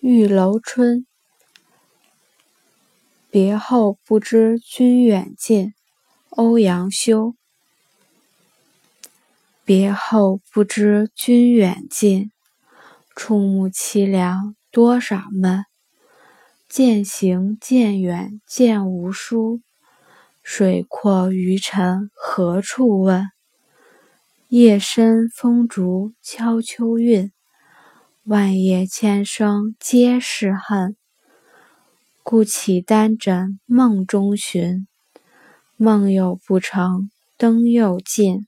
玉楼春，别后不知君远近。欧阳修。别后不知君远近，触目凄凉多少闷。渐行渐远渐无书，水阔鱼沉何处问？夜深风竹敲秋韵，万叶千声皆是恨。故岂单枕梦中寻，梦又不成灯又尽。